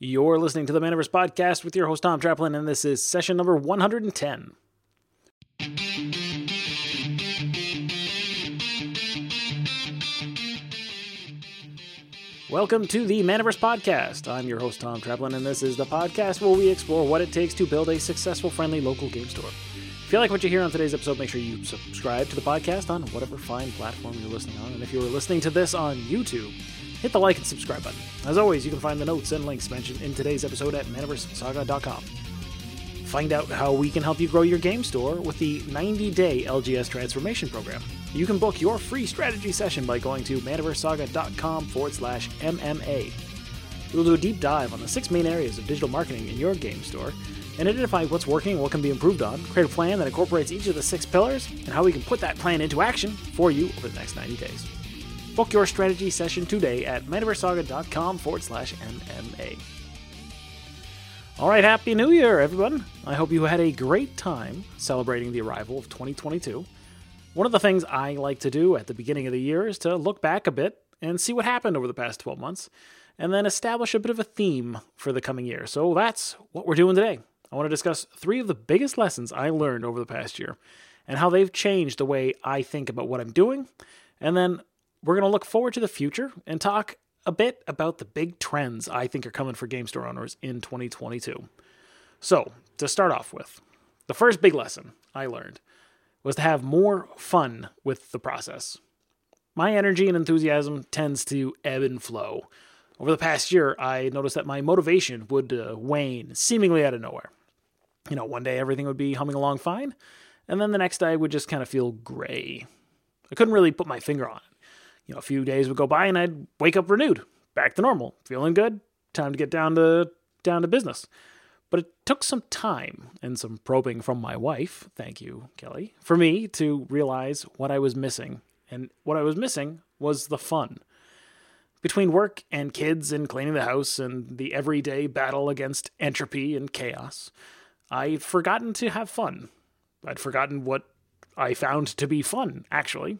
You're listening to the Manaverse Podcast with your host, Tom Traplin, and this is session number 110. Welcome to the Manaverse Podcast. I'm your host, Tom Traplin, and this is the podcast where we explore what it takes to build a successful, friendly local game store. If you like what you hear on today's episode, make sure you subscribe to the podcast on whatever fine platform you're listening on. And if you're listening to this on YouTube, hit the like and subscribe button. As always, you can find the notes and links mentioned in today's episode at manaversesaga.com. Find out how we can help you grow your game store with the 90 day LGS transformation program. You can book your free strategy session by going to manaversesaga.com forward slash MMA. We'll do a deep dive on the six main areas of digital marketing in your game store and identify what's working what can be improved on, create a plan that incorporates each of the six pillars, and how we can put that plan into action for you over the next 90 days. Book your strategy session today at manaversesaga.com forward slash MMA. All right, Happy New Year, everyone. I hope you had a great time celebrating the arrival of 2022. One of the things I like to do at the beginning of the year is to look back a bit and see what happened over the past 12 months, and then establish a bit of a theme for the coming year. So that's what we're doing today. I want to discuss three of the biggest lessons I learned over the past year and how they've changed the way I think about what I'm doing. And then we're going to look forward to the future and talk a bit about the big trends I think are coming for game store owners in 2022. So, to start off with, the first big lesson I learned was to have more fun with the process. My energy and enthusiasm tends to ebb and flow. Over the past year, I noticed that my motivation would uh, wane seemingly out of nowhere. You know, one day everything would be humming along fine, and then the next day I would just kind of feel gray. I couldn't really put my finger on it you know, a few days would go by and I'd wake up renewed, back to normal, feeling good, time to get down to down to business. But it took some time and some probing from my wife, thank you, Kelly, for me to realize what I was missing. And what I was missing was the fun. Between work and kids and cleaning the house and the everyday battle against entropy and chaos, I'd forgotten to have fun. I'd forgotten what I found to be fun, actually.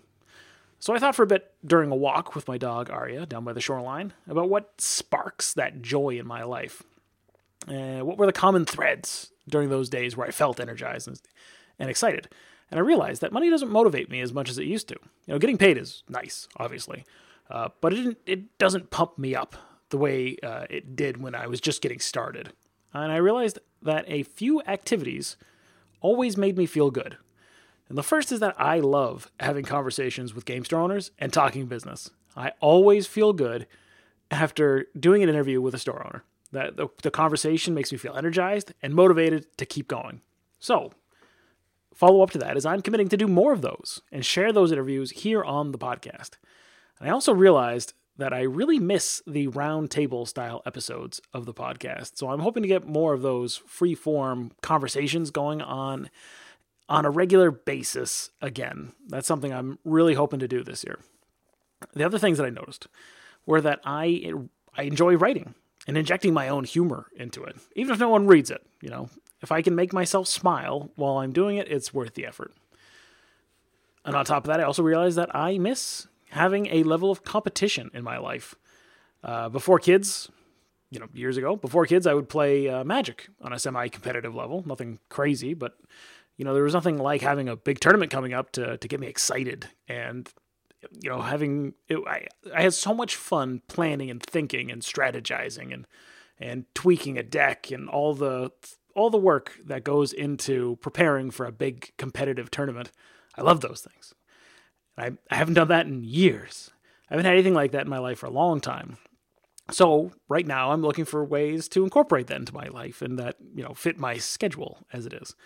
So I thought for a bit during a walk with my dog Arya down by the shoreline about what sparks that joy in my life. Uh, what were the common threads during those days where I felt energized and, and excited? And I realized that money doesn't motivate me as much as it used to. You know, getting paid is nice, obviously, uh, but it it doesn't pump me up the way uh, it did when I was just getting started. And I realized that a few activities always made me feel good. And the first is that I love having conversations with game store owners and talking business. I always feel good after doing an interview with a store owner. That the, the conversation makes me feel energized and motivated to keep going. So, follow up to that is I'm committing to do more of those and share those interviews here on the podcast. And I also realized that I really miss the round table style episodes of the podcast. So I'm hoping to get more of those free form conversations going on on a regular basis again. That's something I'm really hoping to do this year. The other things that I noticed were that I I enjoy writing and injecting my own humor into it, even if no one reads it. You know, if I can make myself smile while I'm doing it, it's worth the effort. And on top of that, I also realized that I miss having a level of competition in my life. Uh, before kids, you know, years ago, before kids, I would play uh, Magic on a semi-competitive level. Nothing crazy, but you know, there was nothing like having a big tournament coming up to to get me excited and you know having it, I I had so much fun planning and thinking and strategizing and and tweaking a deck and all the all the work that goes into preparing for a big competitive tournament. I love those things. I, I haven't done that in years. I haven't had anything like that in my life for a long time. So right now I'm looking for ways to incorporate that into my life and that, you know, fit my schedule as it is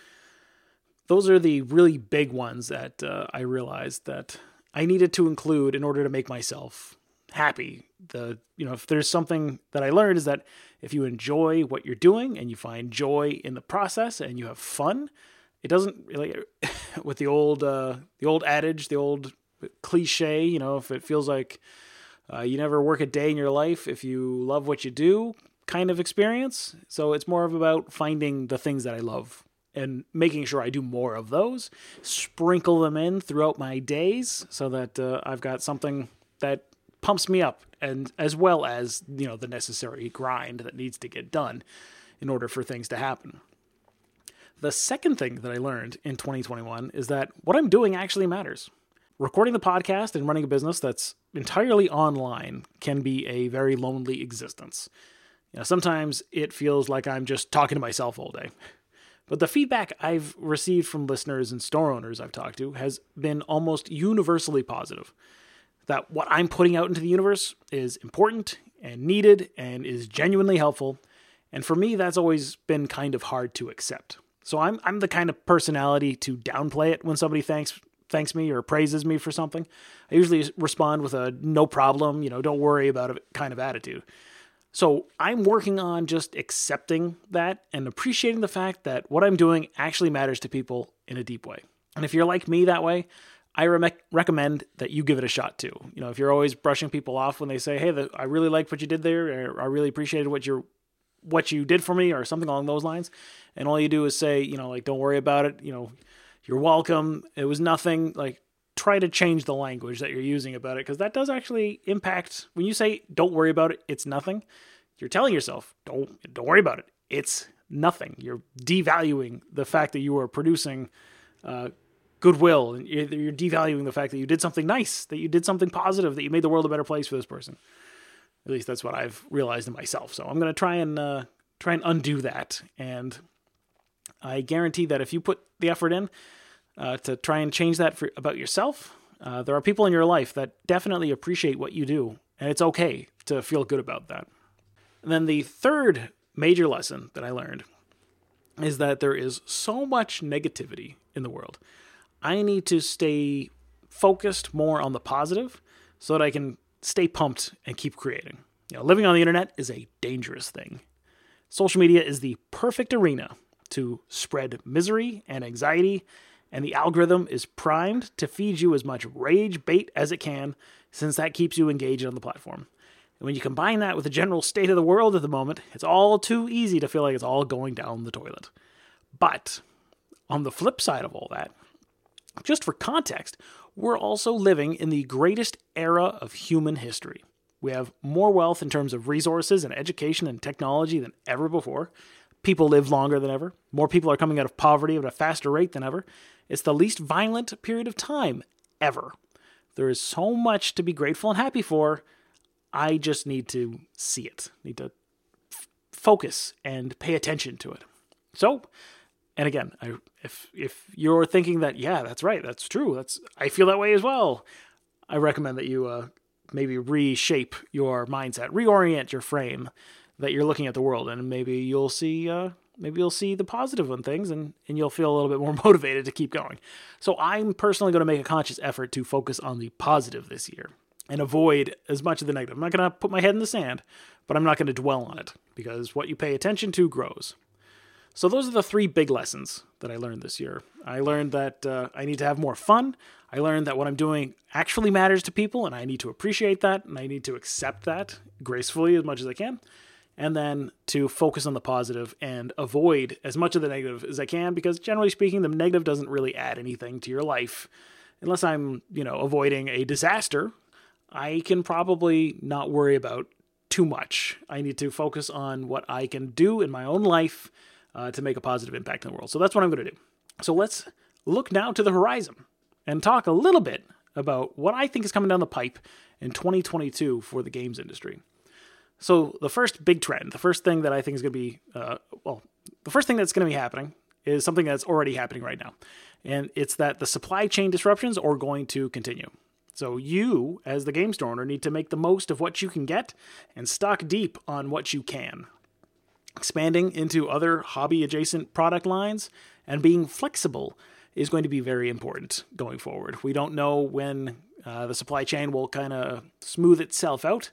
those are the really big ones that uh, I realized that I needed to include in order to make myself happy. The you know if there's something that I learned is that if you enjoy what you're doing and you find joy in the process and you have fun, it doesn't really with the old uh, the old adage, the old cliche. You know, if it feels like uh, you never work a day in your life if you love what you do, kind of experience. So it's more of about finding the things that I love and making sure I do more of those, sprinkle them in throughout my days so that uh, I've got something that pumps me up, and as well as you know the necessary grind that needs to get done in order for things to happen. The second thing that I learned in 2021 is that what I'm doing actually matters. Recording the podcast and running a business that's entirely online can be a very lonely existence. You know, sometimes it feels like I'm just talking to myself all day. But the feedback I've received from listeners and store owners I've talked to has been almost universally positive. That what I'm putting out into the universe is important and needed and is genuinely helpful. And for me, that's always been kind of hard to accept. So I'm I'm the kind of personality to downplay it when somebody thanks thanks me or praises me for something. I usually respond with a no problem, you know, don't worry about it kind of attitude. So I'm working on just accepting that and appreciating the fact that what I'm doing actually matters to people in a deep way. And if you're like me that way, I re- recommend that you give it a shot too. You know, if you're always brushing people off when they say, "Hey, the, I really liked what you did there," or "I really appreciated what you what you did for me," or something along those lines, and all you do is say, you know, like, "Don't worry about it," you know, "You're welcome," it was nothing. Like, try to change the language that you're using about it because that does actually impact when you say don't worry about it it's nothing you're telling yourself don't don't worry about it it's nothing. You're devaluing the fact that you are producing uh, goodwill and you're devaluing the fact that you did something nice that you did something positive that you made the world a better place for this person. At least that's what i've realized in myself. So i'm going to try and uh, try and undo that and i guarantee that if you put the effort in uh, to try and change that for, about yourself. Uh, there are people in your life that definitely appreciate what you do, and it's okay to feel good about that. And then the third major lesson that I learned is that there is so much negativity in the world. I need to stay focused more on the positive so that I can stay pumped and keep creating. You know, living on the internet is a dangerous thing. Social media is the perfect arena to spread misery and anxiety and the algorithm is primed to feed you as much rage bait as it can, since that keeps you engaged on the platform. And when you combine that with the general state of the world at the moment, it's all too easy to feel like it's all going down the toilet. But on the flip side of all that, just for context, we're also living in the greatest era of human history. We have more wealth in terms of resources and education and technology than ever before. People live longer than ever. More people are coming out of poverty at a faster rate than ever. It's the least violent period of time ever. There is so much to be grateful and happy for. I just need to see it, need to f- focus and pay attention to it. So, and again, I, if if you're thinking that yeah, that's right, that's true, that's I feel that way as well. I recommend that you uh, maybe reshape your mindset, reorient your frame that you're looking at the world, and maybe you'll see uh, maybe you'll see the positive on things and, and you'll feel a little bit more motivated to keep going. So I'm personally going to make a conscious effort to focus on the positive this year and avoid as much of the negative. I'm not going to put my head in the sand, but I'm not going to dwell on it because what you pay attention to grows. So those are the three big lessons that I learned this year. I learned that uh, I need to have more fun. I learned that what I'm doing actually matters to people, and I need to appreciate that, and I need to accept that gracefully as much as I can and then to focus on the positive and avoid as much of the negative as I can because generally speaking the negative doesn't really add anything to your life unless I'm, you know, avoiding a disaster. I can probably not worry about too much. I need to focus on what I can do in my own life uh, to make a positive impact in the world. So that's what I'm going to do. So let's look now to the horizon and talk a little bit about what I think is coming down the pipe in 2022 for the games industry. So the first big trend, the first thing that I think is going to be, uh, well, the first thing that's going to be happening is something that's already happening right now, and it's that the supply chain disruptions are going to continue. So you, as the game store owner, need to make the most of what you can get and stock deep on what you can. Expanding into other hobby adjacent product lines and being flexible is going to be very important going forward. We don't know when uh, the supply chain will kind of smooth itself out,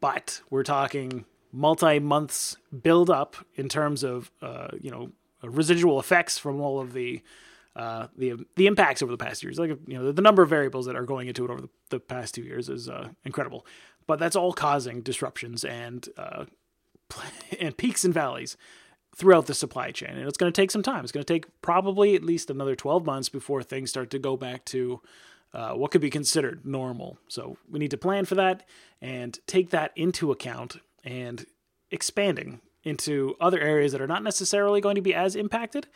but we're talking multi months build up in terms of uh, you know residual effects from all of the uh, the the impacts over the past years. Like you know the, number of variables that are going into it over the, the past two years is uh, incredible. But that's all causing disruptions and uh, and peaks and valleys throughout the supply chain, and it's going to take some time. It's going to take probably at least another twelve months before things start to go back to uh, what could be considered normal. So we need to plan for that and take that into account and expanding into other areas that are not necessarily going to be as impacted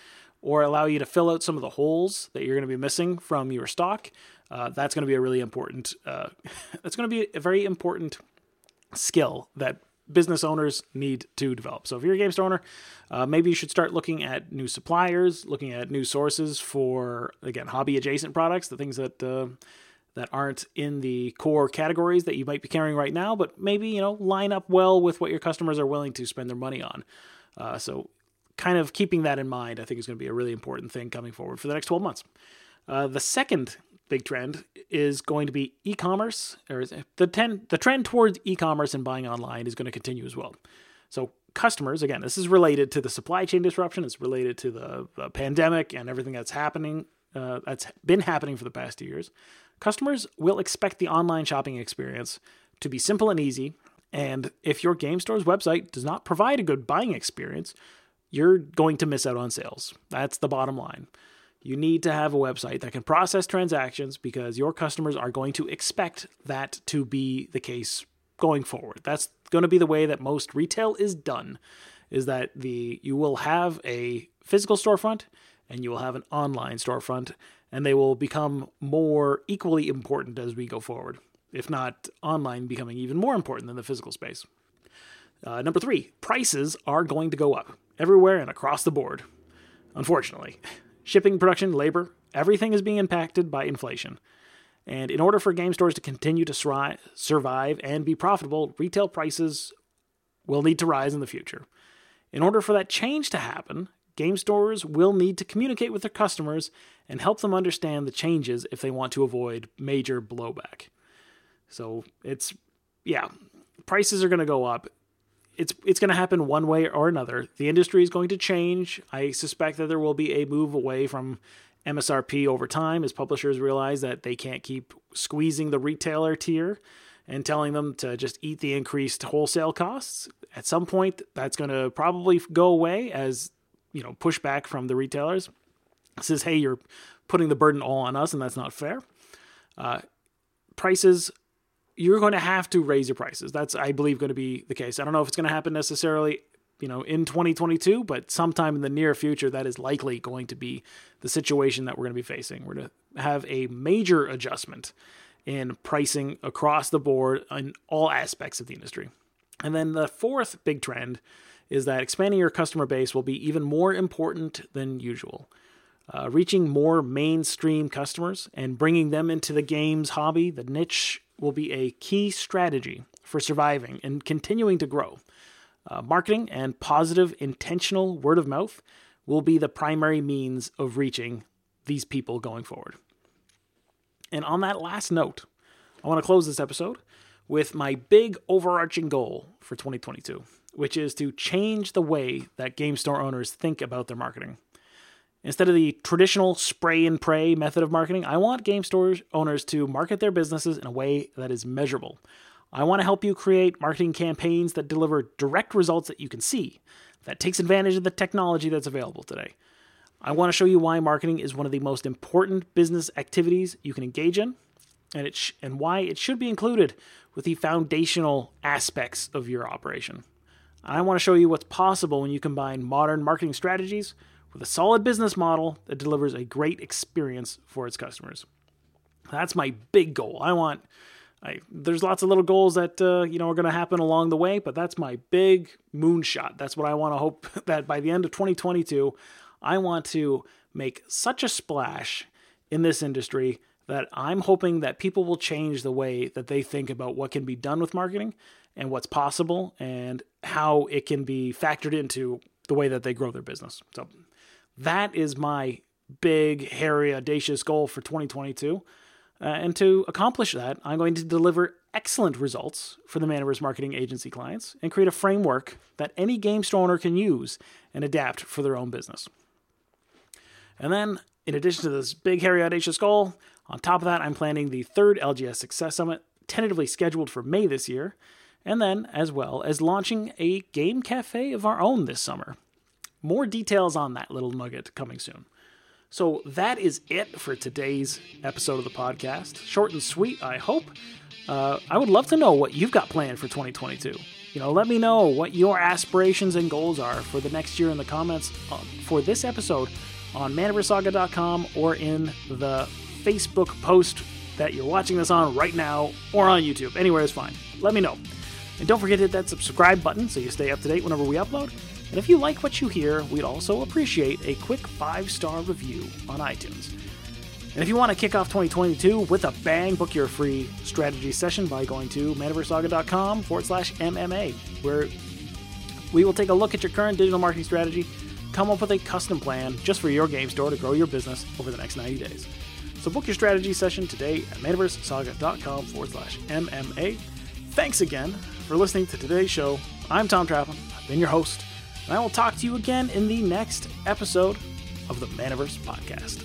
or allow you to fill out some of the holes that you're going to be missing from your stock. Uh, that's going to be a really important. Uh, that's going to be a very important skill that business owners need to develop. So if you're a game store owner, uh, maybe you should start looking at new suppliers, looking at new sources for again hobby adjacent products, the things that uh, that aren't in the core categories that you might be carrying right now, but maybe you know line up well with what your customers are willing to spend their money on. Uh, so kind of keeping that in mind, I think is going to be a really important thing coming forward for the next 12 months. Uh, the second big trend is going to be e-commerce, or the ten, the trend towards e-commerce and buying online is going to continue as well. So customers, again, this is related to the supply chain disruption. It's related to the, the pandemic and everything that's happening. Uh, that's been happening for the past two years. Customers will expect the online shopping experience to be simple and easy. And if your game store's website does not provide a good buying experience, you're going to miss out on sales. That's the bottom line. You need to have a website that can process transactions because your customers are going to expect that to be the case going forward. That's going to be the way that most retail is done is that the you will have a physical storefront and you will have an online storefront and they will become more equally important as we go forward. If not online becoming even more important than the physical space. Uh, number three, prices are going to go up everywhere and across the board. Unfortunately, shipping, production, labor, everything is being impacted by inflation. And in order for game stores to continue to survive and be profitable, retail prices will need to rise in the future. In order for that change to happen, game stores will need to communicate with their customers and help them understand the changes if they want to avoid major blowback. So it's, yeah, prices are going to go up it's it's going to happen one way or another. The industry is going to change. I suspect that there will be a move away from MSRP over time as publishers realize that they can't keep squeezing the retailer tier and telling them to just eat the increased wholesale costs. At some point, that's going to probably go away as you know pushback from the retailers says, "Hey, you're putting the burden all on us, and that's not fair." Uh, prices you're going to have to raise your prices. That's, I believe, going to be the case. I don't know if it's going to happen necessarily, you know, in 2022, but sometime in the near future, that is likely going to be the situation that we're going to be facing. We're going to have a major adjustment in pricing across the board in all aspects of the industry. And then the fourth big trend is that expanding your customer base will be even more important than usual. Uh, reaching more mainstream customers and bringing them into the games hobby, the niche will be a key strategy for surviving and continuing to grow. Uh, marketing and positive, intentional word of mouth will be the primary means of reaching these people going forward. And on that last note, I want to close this episode with my big overarching goal for 2022, which is to change the way that game store owners think about their marketing. Instead of the traditional spray and pray method of marketing, I want game stores owners to market their businesses in a way that is measurable. I want to help you create marketing campaigns that deliver direct results that you can see, that takes advantage of the technology that's available today. I want to show you why marketing is one of the most important business activities you can engage in, and it sh- and why it should be included with the foundational aspects of your operation. I want to show you what's possible when you combine modern marketing strategies with a solid business model that delivers a great experience for its customers. That's my big goal. I want. I, there's lots of little goals that uh, you know are going to happen along the way, but that's my big moonshot. That's what I want to hope that by the end of 2022, I want to make such a splash in this industry that I'm hoping that people will change the way that they think about what can be done with marketing and what's possible and how it can be factored into the way that they grow their business. So that is my big, hairy, audacious goal for 2022. Uh, and to accomplish that, I'm going to deliver excellent results for the Manaverse Marketing Agency clients and create a framework that any game store owner can use and adapt for their own business. And then, in addition to this big, hairy, audacious goal, on top of that, I'm planning the third LGS Success Summit, tentatively scheduled for May this year, and then, as well as launching a game cafe of our own this summer. More details on that little nugget coming soon. So that is it for today's episode of the podcast. Short and sweet, I hope. Uh, I would love to know what you've got planned for 2022. You know, let me know what your aspirations and goals are for the next year in the comments uh, for this episode on manaversesaga.com or in the Facebook post that you're watching this on right now or on YouTube. Anywhere is fine. Let me know. And don't forget to hit that subscribe button so you stay up to date whenever we upload. And if you like what you hear, we'd also appreciate a quick five star review on iTunes. And if you want to kick off 2022 with a bang, book your free strategy session by going to manaversesaga.com forward slash MMA, where we will take a look at your current digital marketing strategy, come up with a custom plan just for your game store to grow your business over the next 90 days. So book your strategy session today at manaversesaga.com forward slash MMA. Thanks again for listening to today's show. I'm Tom Traplin. I've been your host, and I will talk to you again in the next episode of the Manaverse Podcast.